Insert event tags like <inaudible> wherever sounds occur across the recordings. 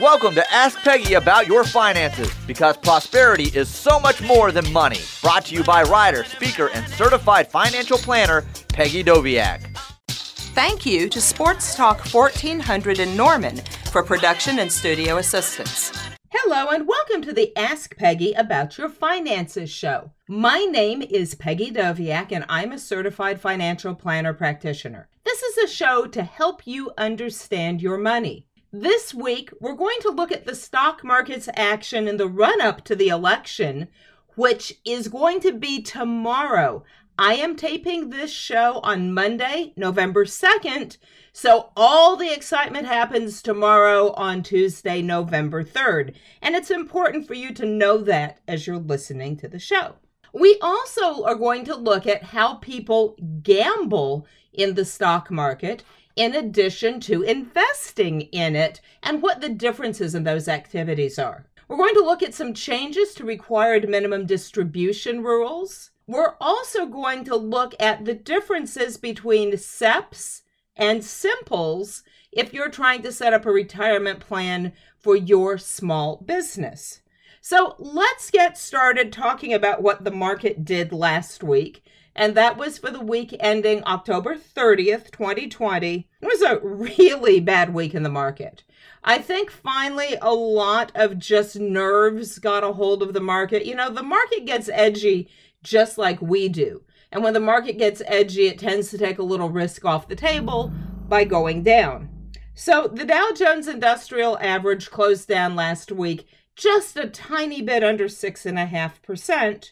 Welcome to Ask Peggy About Your Finances because prosperity is so much more than money. Brought to you by writer, speaker, and certified financial planner Peggy Doviak. Thank you to Sports Talk 1400 in Norman for production and studio assistance. Hello, and welcome to the Ask Peggy About Your Finances show. My name is Peggy Doviak, and I'm a certified financial planner practitioner. This is a show to help you understand your money. This week, we're going to look at the stock market's action in the run up to the election, which is going to be tomorrow. I am taping this show on Monday, November 2nd, so all the excitement happens tomorrow on Tuesday, November 3rd. And it's important for you to know that as you're listening to the show. We also are going to look at how people gamble in the stock market in addition to investing in it and what the differences in those activities are. We're going to look at some changes to required minimum distribution rules. We're also going to look at the differences between SEPs and simples if you're trying to set up a retirement plan for your small business. So let's get started talking about what the market did last week and that was for the week ending October 30th, 2020. It was a really bad week in the market. I think finally a lot of just nerves got a hold of the market. You know, the market gets edgy just like we do. And when the market gets edgy, it tends to take a little risk off the table by going down. So the Dow Jones Industrial Average closed down last week just a tiny bit under 6.5%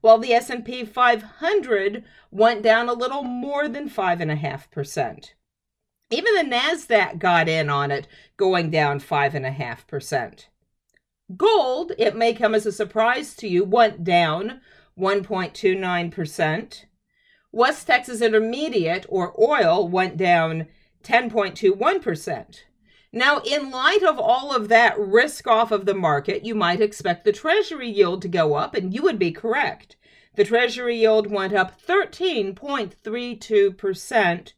while the S&P 500 went down a little more than 5.5%. Even the NASDAQ got in on it, going down 5.5%. Gold, it may come as a surprise to you, went down 1.29%. West Texas Intermediate, or oil, went down 10.21%. Now, in light of all of that risk off of the market, you might expect the Treasury yield to go up, and you would be correct. The Treasury yield went up 13.32%,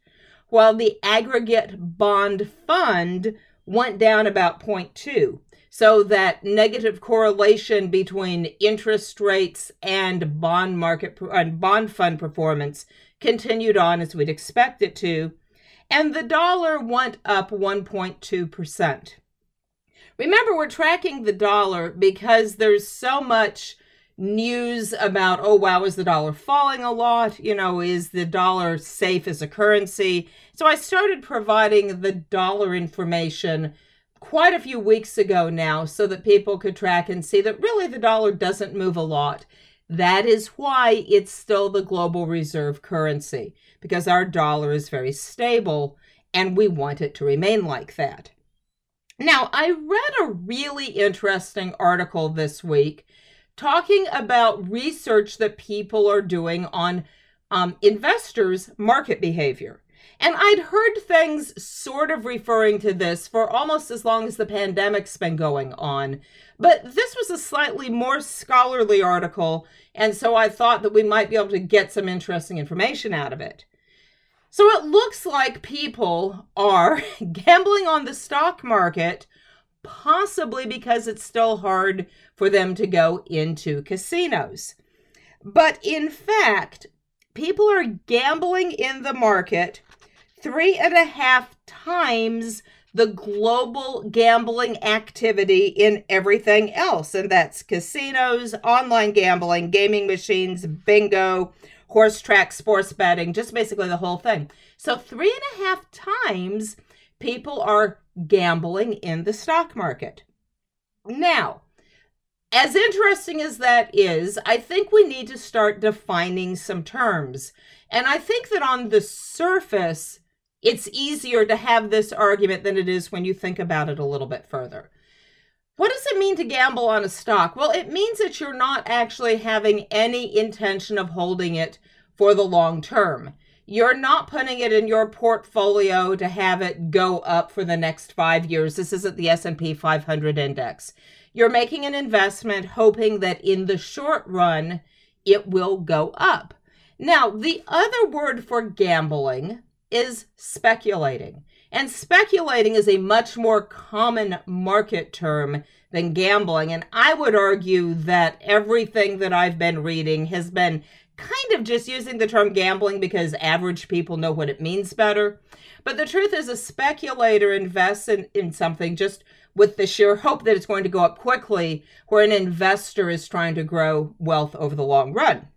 while the aggregate bond fund went down about 0.2. So that negative correlation between interest rates and bond market and bond fund performance continued on as we'd expect it to and the dollar went up 1.2%. Remember, we're tracking the dollar because there's so much news about, oh, wow, is the dollar falling a lot? You know, is the dollar safe as a currency? So I started providing the dollar information quite a few weeks ago now so that people could track and see that really the dollar doesn't move a lot. That is why it's still the global reserve currency, because our dollar is very stable and we want it to remain like that. Now, I read a really interesting article this week talking about research that people are doing on um, investors' market behavior. And I'd heard things sort of referring to this for almost as long as the pandemic's been going on. But this was a slightly more scholarly article, and so I thought that we might be able to get some interesting information out of it. So it looks like people are <laughs> gambling on the stock market, possibly because it's still hard for them to go into casinos. But in fact, people are gambling in the market three and a half times the global gambling activity in everything else. And that's casinos, online gambling, gaming machines, bingo, horse track, sports betting, just basically the whole thing. So, three and a half times people are gambling in the stock market. Now, as interesting as that is, I think we need to start defining some terms. And I think that on the surface, it's easier to have this argument than it is when you think about it a little bit further. What does it mean to gamble on a stock? Well, it means that you're not actually having any intention of holding it for the long term. You're not putting it in your portfolio to have it go up for the next 5 years. This isn't the S&P 500 index. You're making an investment hoping that in the short run it will go up. Now, the other word for gambling is speculating. And speculating is a much more common market term than gambling. And I would argue that everything that I've been reading has been kind of just using the term gambling because average people know what it means better. But the truth is, a speculator invests in, in something just with the sheer hope that it's going to go up quickly, where an investor is trying to grow wealth over the long run.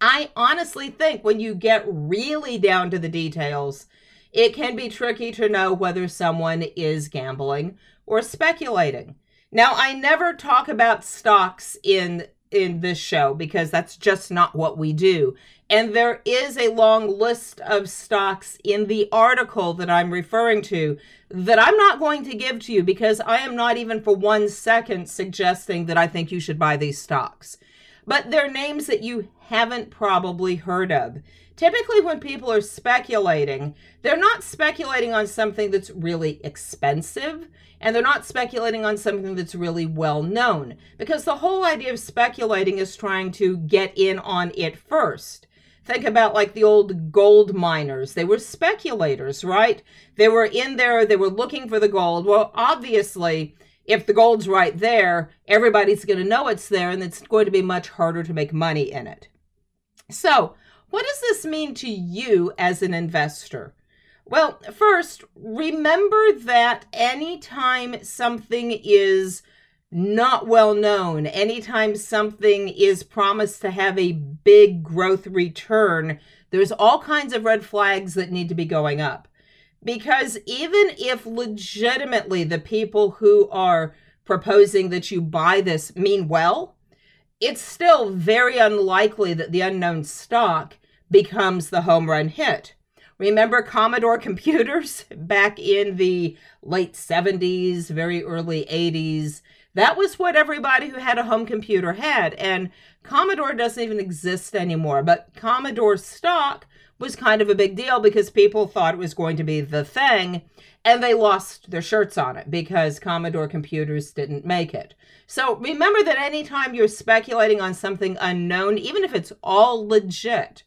I honestly think when you get really down to the details, it can be tricky to know whether someone is gambling or speculating. Now, I never talk about stocks in in this show because that's just not what we do. And there is a long list of stocks in the article that I'm referring to that I'm not going to give to you because I am not even for one second suggesting that I think you should buy these stocks. But they're names that you haven't probably heard of. Typically, when people are speculating, they're not speculating on something that's really expensive and they're not speculating on something that's really well known because the whole idea of speculating is trying to get in on it first. Think about like the old gold miners. They were speculators, right? They were in there, they were looking for the gold. Well, obviously, if the gold's right there, everybody's going to know it's there and it's going to be much harder to make money in it. So, what does this mean to you as an investor? Well, first, remember that anytime something is not well known, anytime something is promised to have a big growth return, there's all kinds of red flags that need to be going up. Because even if legitimately the people who are proposing that you buy this mean well, it's still very unlikely that the unknown stock becomes the home run hit. Remember Commodore <laughs> computers back in the late 70s, very early 80s? That was what everybody who had a home computer had. And Commodore doesn't even exist anymore. But Commodore stock was kind of a big deal because people thought it was going to be the thing. And they lost their shirts on it because Commodore computers didn't make it. So remember that anytime you're speculating on something unknown, even if it's all legit,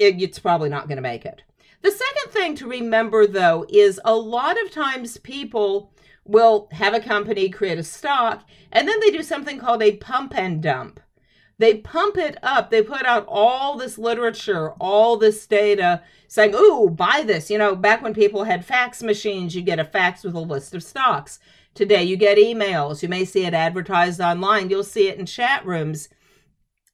it, it's probably not going to make it. The second thing to remember, though, is a lot of times people will have a company create a stock and then they do something called a pump and dump. They pump it up. They put out all this literature, all this data saying, Ooh, buy this. You know, back when people had fax machines, you get a fax with a list of stocks. Today, you get emails. You may see it advertised online. You'll see it in chat rooms.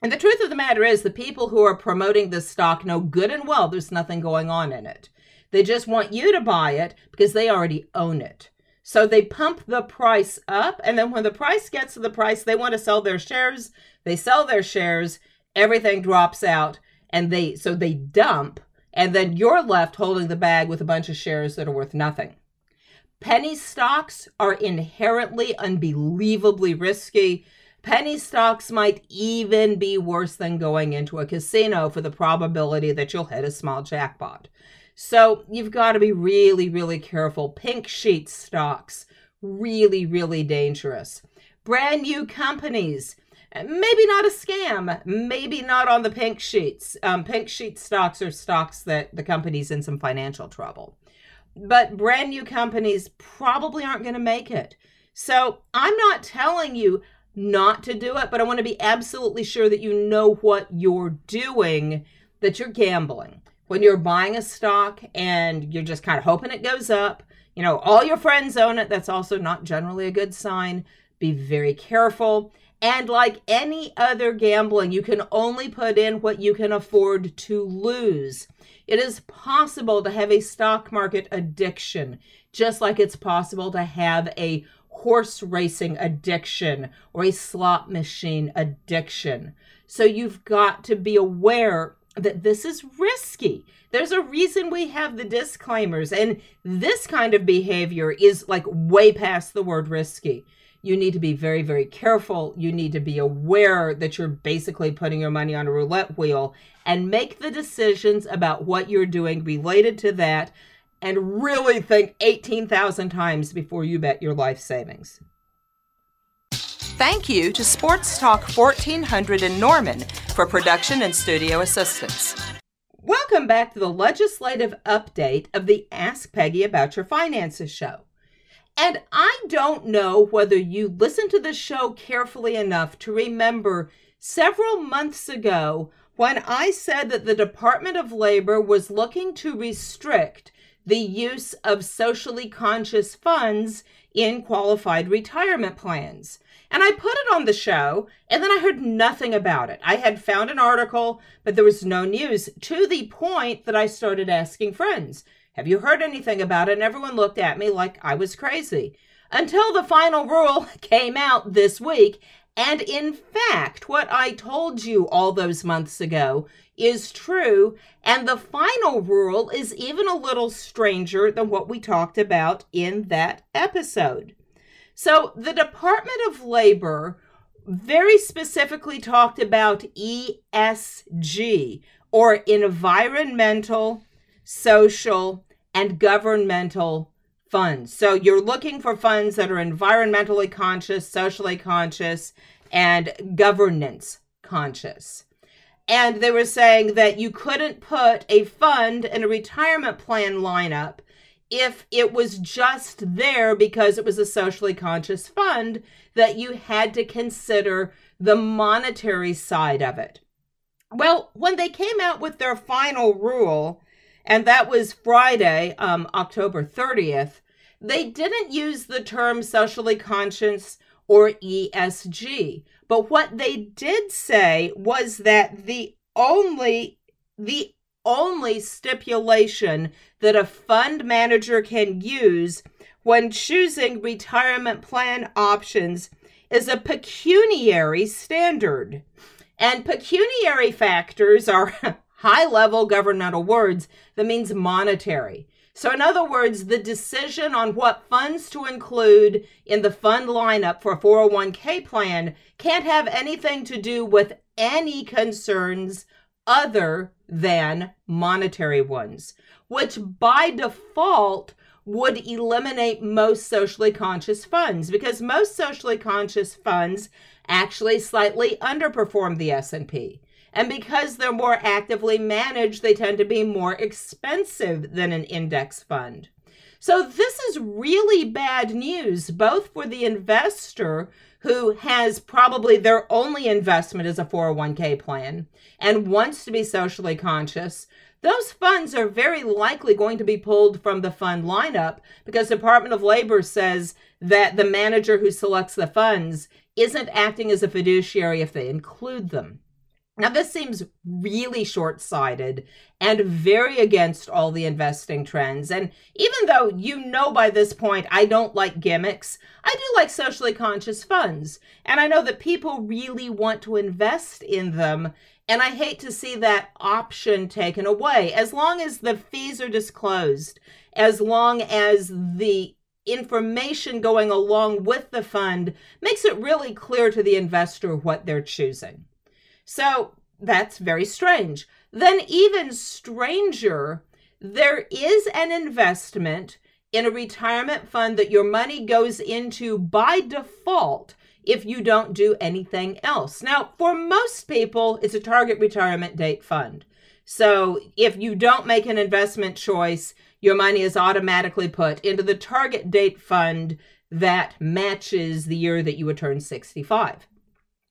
And the truth of the matter is, the people who are promoting this stock know good and well there's nothing going on in it. They just want you to buy it because they already own it. So they pump the price up, and then when the price gets to the price they want to sell their shares, they sell their shares, everything drops out, and they so they dump, and then you're left holding the bag with a bunch of shares that are worth nothing. Penny stocks are inherently unbelievably risky Penny stocks might even be worse than going into a casino for the probability that you'll hit a small jackpot. So you've got to be really, really careful. Pink sheet stocks, really, really dangerous. Brand new companies, maybe not a scam, maybe not on the pink sheets. Um, pink sheet stocks are stocks that the company's in some financial trouble. But brand new companies probably aren't going to make it. So I'm not telling you not to do it, but I want to be absolutely sure that you know what you're doing, that you're gambling. When you're buying a stock and you're just kind of hoping it goes up, you know, all your friends own it, that's also not generally a good sign. Be very careful. And like any other gambling, you can only put in what you can afford to lose. It is possible to have a stock market addiction, just like it's possible to have a horse racing addiction or a slot machine addiction. So you've got to be aware that this is risky. There's a reason we have the disclaimers, and this kind of behavior is like way past the word risky. You need to be very, very careful. You need to be aware that you're basically putting your money on a roulette wheel and make the decisions about what you're doing related to that and really think 18,000 times before you bet your life savings. Thank you to Sports Talk 1400 in Norman for production and studio assistance. Welcome back to the legislative update of the Ask Peggy About Your Finances show. And I don't know whether you listened to the show carefully enough to remember several months ago when I said that the Department of Labor was looking to restrict the use of socially conscious funds in qualified retirement plans. And I put it on the show, and then I heard nothing about it. I had found an article, but there was no news to the point that I started asking friends, Have you heard anything about it? And everyone looked at me like I was crazy. Until the final rule <laughs> came out this week. And in fact, what I told you all those months ago is true. And the final rule is even a little stranger than what we talked about in that episode. So the Department of Labor very specifically talked about ESG or environmental, social, and governmental funds. So you're looking for funds that are environmentally conscious, socially conscious, and governance conscious. And they were saying that you couldn't put a fund in a retirement plan lineup if it was just there because it was a socially conscious fund, that you had to consider the monetary side of it. Well, when they came out with their final rule, and that was Friday, um, October 30th, they didn't use the term socially conscious or ESG. But what they did say was that the only the only stipulation that a fund manager can use when choosing retirement plan options is a pecuniary standard. And pecuniary factors are <laughs> high level governmental words that means monetary. So, in other words, the decision on what funds to include in the fund lineup for a 401k plan can't have anything to do with any concerns other than monetary ones, which by default would eliminate most socially conscious funds because most socially conscious funds actually slightly underperform the S&P. And because they're more actively managed, they tend to be more expensive than an index fund. So this is really bad news both for the investor who has probably their only investment as a 401k plan and wants to be socially conscious, those funds are very likely going to be pulled from the fund lineup because the Department of Labor says that the manager who selects the funds isn't acting as a fiduciary if they include them. Now, this seems really short sighted and very against all the investing trends. And even though you know by this point I don't like gimmicks, I do like socially conscious funds. And I know that people really want to invest in them. And I hate to see that option taken away. As long as the fees are disclosed, as long as the information going along with the fund makes it really clear to the investor what they're choosing. So that's very strange. Then, even stranger, there is an investment in a retirement fund that your money goes into by default if you don't do anything else. Now, for most people, it's a target retirement date fund. So, if you don't make an investment choice, your money is automatically put into the target date fund that matches the year that you would turn 65.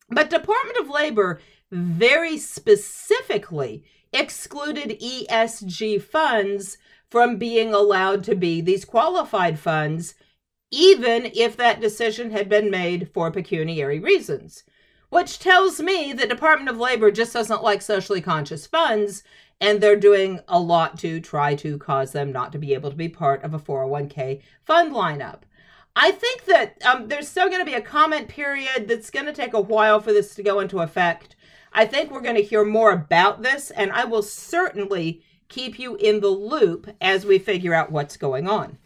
But Department of Labor very specifically excluded ESG funds from being allowed to be these qualified funds, even if that decision had been made for pecuniary reasons. Which tells me the Department of Labor just doesn't like socially conscious funds, and they're doing a lot to try to cause them not to be able to be part of a 401k fund lineup. I think that um, there's still going to be a comment period that's going to take a while for this to go into effect. I think we're going to hear more about this, and I will certainly keep you in the loop as we figure out what's going on.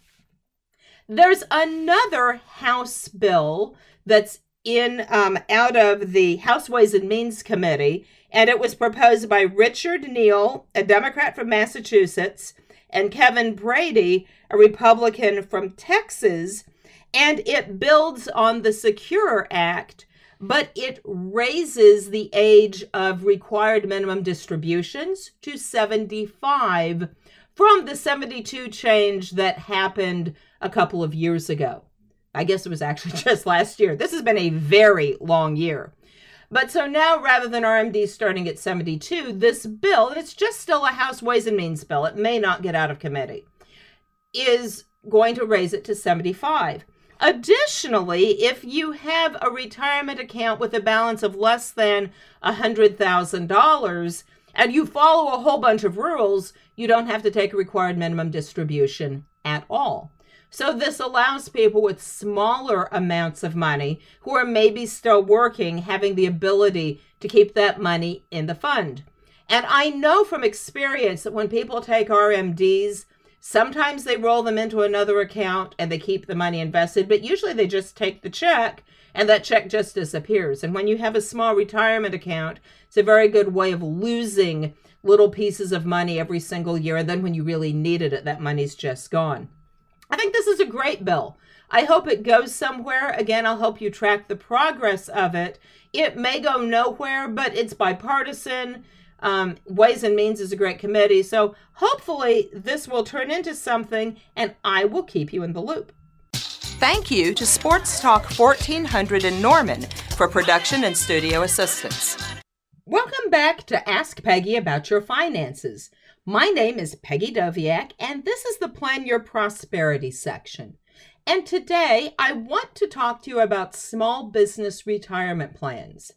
There's another House bill that's in um, out of the House Ways and Means Committee, and it was proposed by Richard Neal, a Democrat from Massachusetts, and Kevin Brady, a Republican from Texas, and it builds on the Secure Act but it raises the age of required minimum distributions to 75 from the 72 change that happened a couple of years ago. I guess it was actually <laughs> just last year. This has been a very long year. But so now, rather than RMD starting at 72, this bill, and it's just still a House Ways and Means bill, it may not get out of committee, is going to raise it to 75. Additionally, if you have a retirement account with a balance of less than $100,000 and you follow a whole bunch of rules, you don't have to take a required minimum distribution at all. So, this allows people with smaller amounts of money who are maybe still working having the ability to keep that money in the fund. And I know from experience that when people take RMDs, Sometimes they roll them into another account and they keep the money invested, but usually they just take the check and that check just disappears. And when you have a small retirement account, it's a very good way of losing little pieces of money every single year. And then when you really needed it, that money's just gone. I think this is a great bill. I hope it goes somewhere. Again, I'll help you track the progress of it. It may go nowhere, but it's bipartisan. Um, Ways and Means is a great committee. So hopefully this will turn into something and I will keep you in the loop. Thank you to Sports Talk 1400 in Norman for production and studio assistance. Welcome back to Ask Peggy About Your Finances. My name is Peggy Doviak, and this is the Plan Your Prosperity section. And today I want to talk to you about small business retirement plans.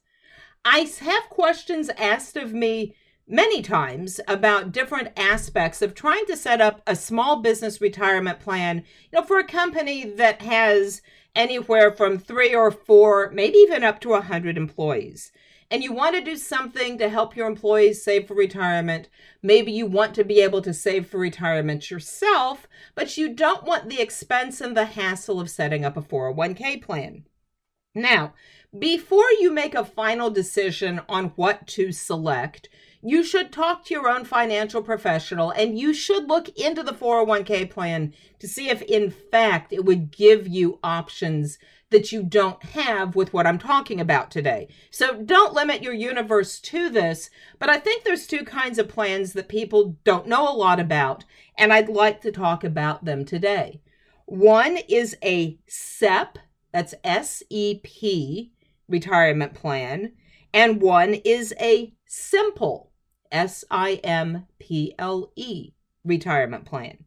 I have questions asked of me many times about different aspects of trying to set up a small business retirement plan, you know, for a company that has anywhere from 3 or 4, maybe even up to a 100 employees. And you want to do something to help your employees save for retirement. Maybe you want to be able to save for retirement yourself, but you don't want the expense and the hassle of setting up a 401k plan. Now, before you make a final decision on what to select, you should talk to your own financial professional and you should look into the 401k plan to see if, in fact, it would give you options that you don't have with what I'm talking about today. So don't limit your universe to this, but I think there's two kinds of plans that people don't know a lot about, and I'd like to talk about them today. One is a SEP, that's S E P retirement plan, and one is a simple S I M P L E retirement plan.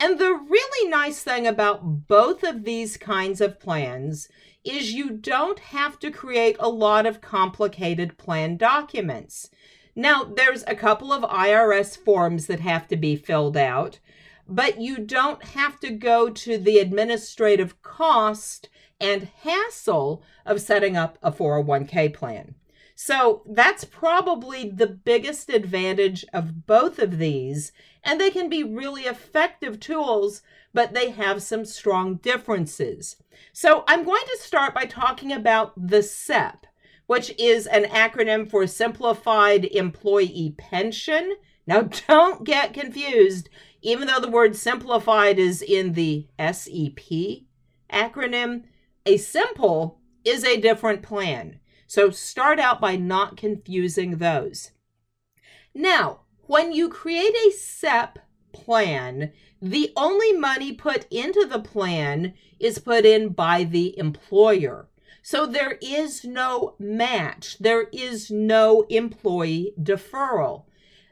And the really nice thing about both of these kinds of plans is you don't have to create a lot of complicated plan documents. Now, there's a couple of IRS forms that have to be filled out, but you don't have to go to the administrative cost and hassle of setting up a 401k plan. So that's probably the biggest advantage of both of these. And they can be really effective tools, but they have some strong differences. So I'm going to start by talking about the SEP, which is an acronym for Simplified Employee Pension. Now, <laughs> don't get confused. Even though the word simplified is in the SEP acronym, a simple is a different plan. So start out by not confusing those. Now, when you create a SEP plan, the only money put into the plan is put in by the employer. So there is no match, there is no employee deferral.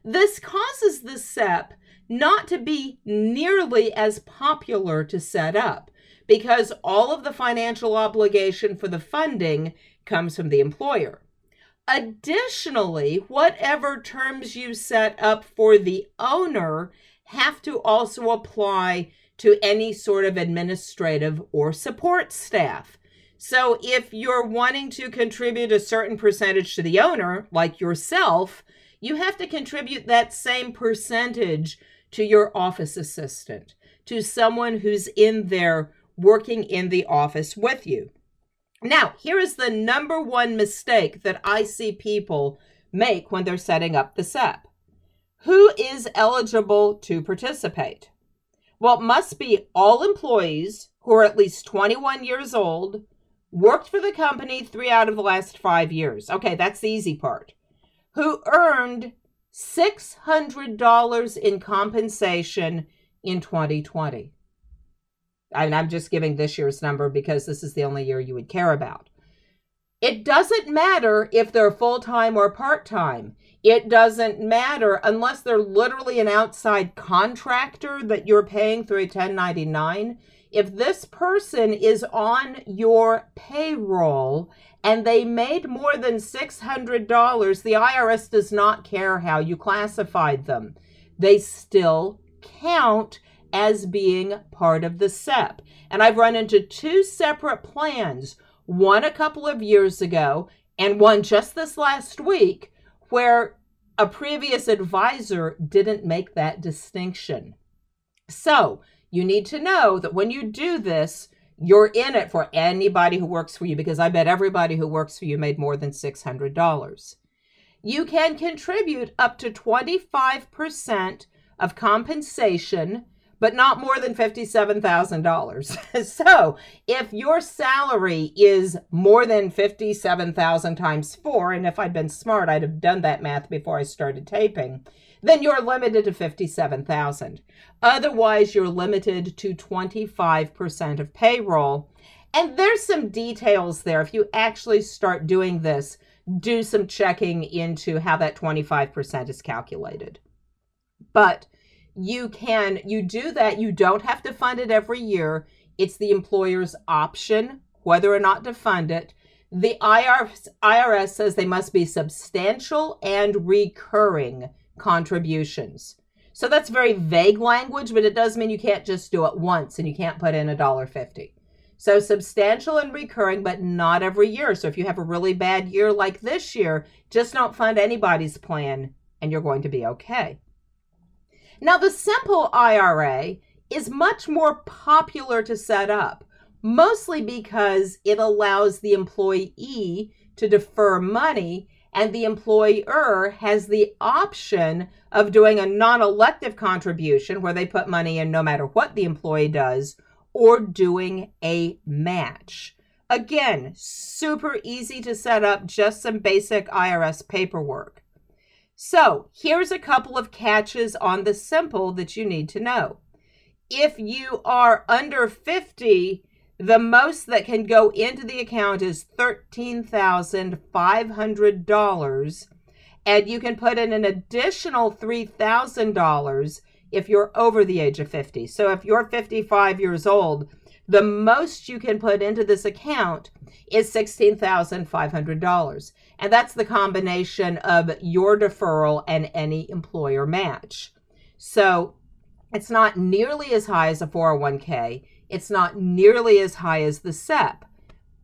This causes the SEP not to be nearly as popular to set up because all of the financial obligation for the funding comes from the employer. Additionally, whatever terms you set up for the owner have to also apply to any sort of administrative or support staff. So if you're wanting to contribute a certain percentage to the owner, like yourself, you have to contribute that same percentage to your office assistant, to someone who's in there working in the office with you. Now, here is the number one mistake that I see people make when they're setting up the SEP. Who is eligible to participate? Well, it must be all employees who are at least 21 years old, worked for the company three out of the last five years. Okay, that's the easy part. Who earned $600 in compensation in 2020. And I'm just giving this year's number because this is the only year you would care about. It doesn't matter if they're full time or part time. It doesn't matter unless they're literally an outside contractor that you're paying through a 1099. If this person is on your payroll and they made more than $600, the IRS does not care how you classified them. They still count as being part of the SEP. And I've run into two separate plans, one a couple of years ago and one just this last week, where a previous advisor didn't make that distinction. So you need to know that when you do this, you're in it for anybody who works for you because I bet everybody who works for you made more than $600. You can contribute up to 25% of compensation, but not more than $57,000. <laughs> so if your salary is more than 57,000 times four, and if I'd been smart, I'd have done that math before I started taping, then you're limited to 57,000. Otherwise, you're limited to 25% of payroll. And there's some details there. If you actually start doing this, do some checking into how that 25% is calculated. But you can you do that you don't have to fund it every year. It's the employer's option whether or not to fund it. The IRS, IRS says they must be substantial and recurring contributions. So that's very vague language but it does mean you can't just do it once and you can't put in a dollar fifty. So substantial and recurring but not every year. So if you have a really bad year like this year just don't fund anybody's plan and you're going to be okay now, the simple IRA is much more popular to set up, mostly because it allows the employee to defer money and the employer has the option of doing a non elective contribution where they put money in no matter what the employee does or doing a match. Again, super easy to set up, just some basic IRS paperwork. So here's a couple of catches on the simple that you need to know. If you are under 50, the most that can go into the account is $13,500 and you can put in an additional $3,000 if you're over the age of 50. So if you're 55 years old, the most you can put into this account is $16,500. And that's the combination of your deferral and any employer match. So it's not nearly as high as a 401k. It's not nearly as high as the SEP.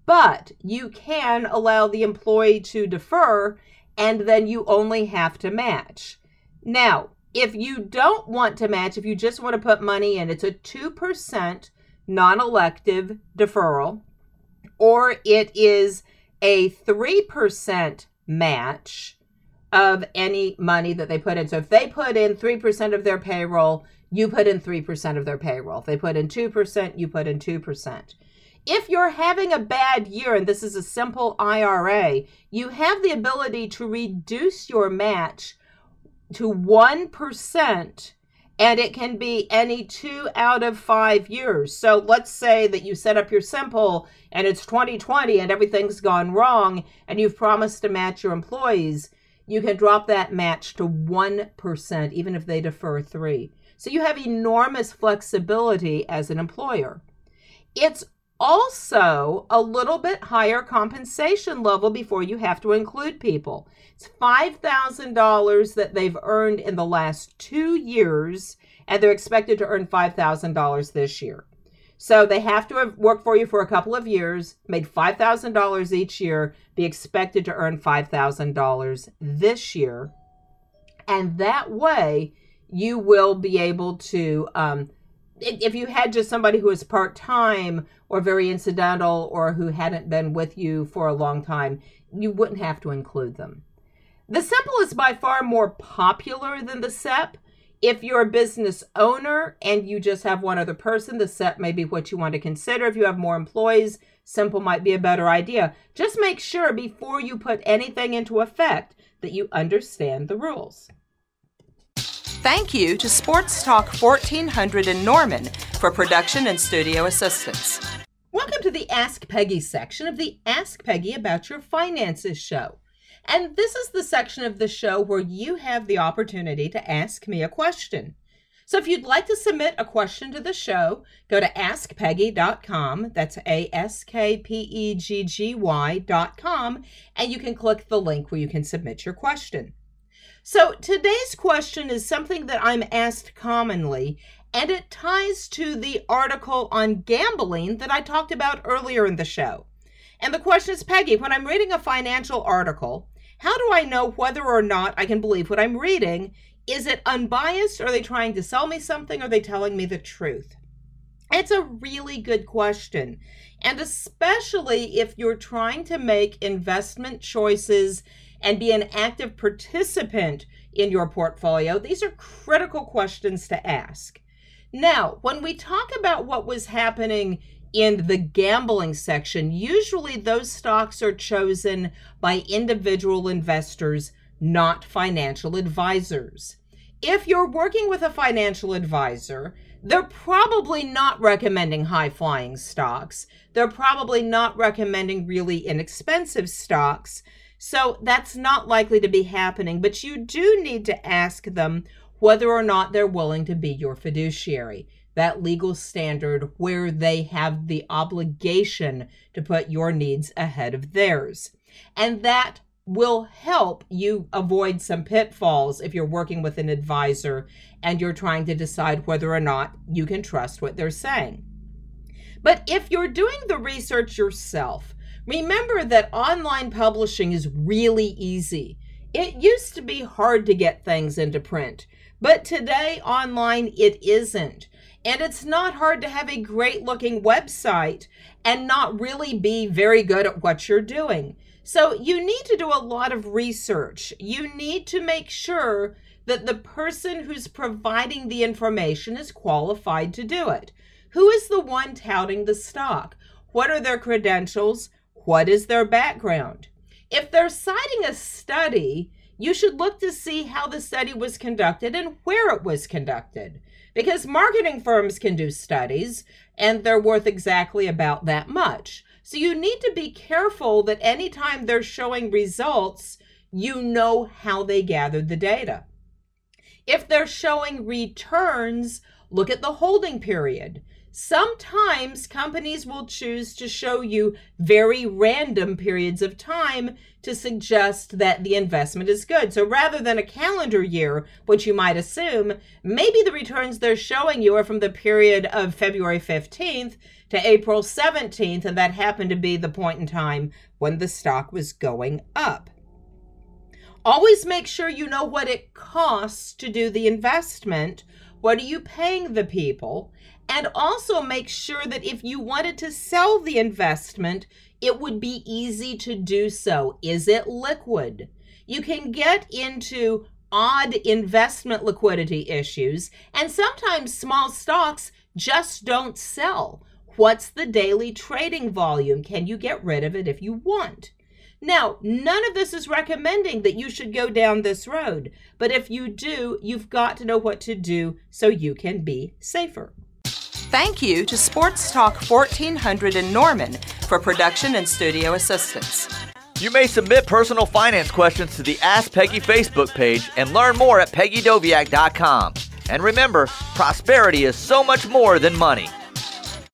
But you can allow the employee to defer and then you only have to match. Now, if you don't want to match, if you just want to put money in, it's a 2% non elective deferral, or it is a 3% match of any money that they put in. So if they put in 3% of their payroll, you put in 3% of their payroll. If they put in 2%, you put in 2%. If you're having a bad year, and this is a simple IRA, you have the ability to reduce your match to 1% and it can be any two out of five years. So let's say that you set up your simple and it's 2020 and everything's gone wrong and you've promised to match your employees. You can drop that match to 1%, even if they defer three. So you have enormous flexibility as an employer. It's also a little bit higher compensation level before you have to include people. It's $5,000 that they've earned in the last two years, and they're expected to earn $5,000 this year. So they have to have worked for you for a couple of years, made $5,000 each year, be expected to earn $5,000 this year. And that way, you will be able to um, if you had just somebody who was part time or very incidental or who hadn't been with you for a long time, you wouldn't have to include them. The simple is by far more popular than the SEP. If you're a business owner and you just have one other person, the SEP may be what you want to consider. If you have more employees, simple might be a better idea. Just make sure before you put anything into effect that you understand the rules. Thank you to Sports Talk 1400 in Norman for production and studio assistance. Welcome to the Ask Peggy section of the Ask Peggy About Your Finances show. And this is the section of the show where you have the opportunity to ask me a question. So if you'd like to submit a question to the show, go to askpeggy.com. That's A S K P E G G Y.com. And you can click the link where you can submit your question. So today's question is something that I'm asked commonly, and it ties to the article on gambling that I talked about earlier in the show. And the question is Peggy, when I'm reading a financial article, how do I know whether or not I can believe what I'm reading? Is it unbiased? Are they trying to sell me something? Are they telling me the truth? It's a really good question. And especially if you're trying to make investment choices and be an active participant in your portfolio, these are critical questions to ask. Now, when we talk about what was happening in the gambling section, usually those stocks are chosen by individual investors, not financial advisors. If you're working with a financial advisor, they're probably not recommending high flying stocks. They're probably not recommending really inexpensive stocks. So that's not likely to be happening, but you do need to ask them whether or not they're willing to be your fiduciary that legal standard where they have the obligation to put your needs ahead of theirs. And that will help you avoid some pitfalls if you're working with an advisor and you're trying to decide whether or not you can trust what they're saying. But if you're doing the research yourself, remember that online publishing is really easy. It used to be hard to get things into print, but today online it isn't. And it's not hard to have a great looking website and not really be very good at what you're doing. So you need to do a lot of research. You need to make sure that the person who's providing the information is qualified to do it. Who is the one touting the stock? What are their credentials? What is their background? If they're citing a study, you should look to see how the study was conducted and where it was conducted because marketing firms can do studies and they're worth exactly about that much. So you need to be careful that anytime they're showing results, you know how they gathered the data. If they're showing returns, look at the holding period. Sometimes companies will choose to show you very random periods of time to suggest that the investment is good. So rather than a calendar year, which you might assume, maybe the returns they're showing you are from the period of February 15th to April 17th, and that happened to be the point in time when the stock was going up. Always make sure you know what it costs to do the investment. What are you paying the people? And also make sure that if you wanted to sell the investment, it would be easy to do so. Is it liquid? You can get into odd investment liquidity issues, and sometimes small stocks just don't sell. What's the daily trading volume? Can you get rid of it if you want? Now, none of this is recommending that you should go down this road, but if you do, you've got to know what to do so you can be safer. Thank you to Sports Talk 1400 in Norman for production and studio assistance. You may submit personal finance questions to the Ask Peggy Facebook page and learn more at peggydoviak.com. And remember, prosperity is so much more than money.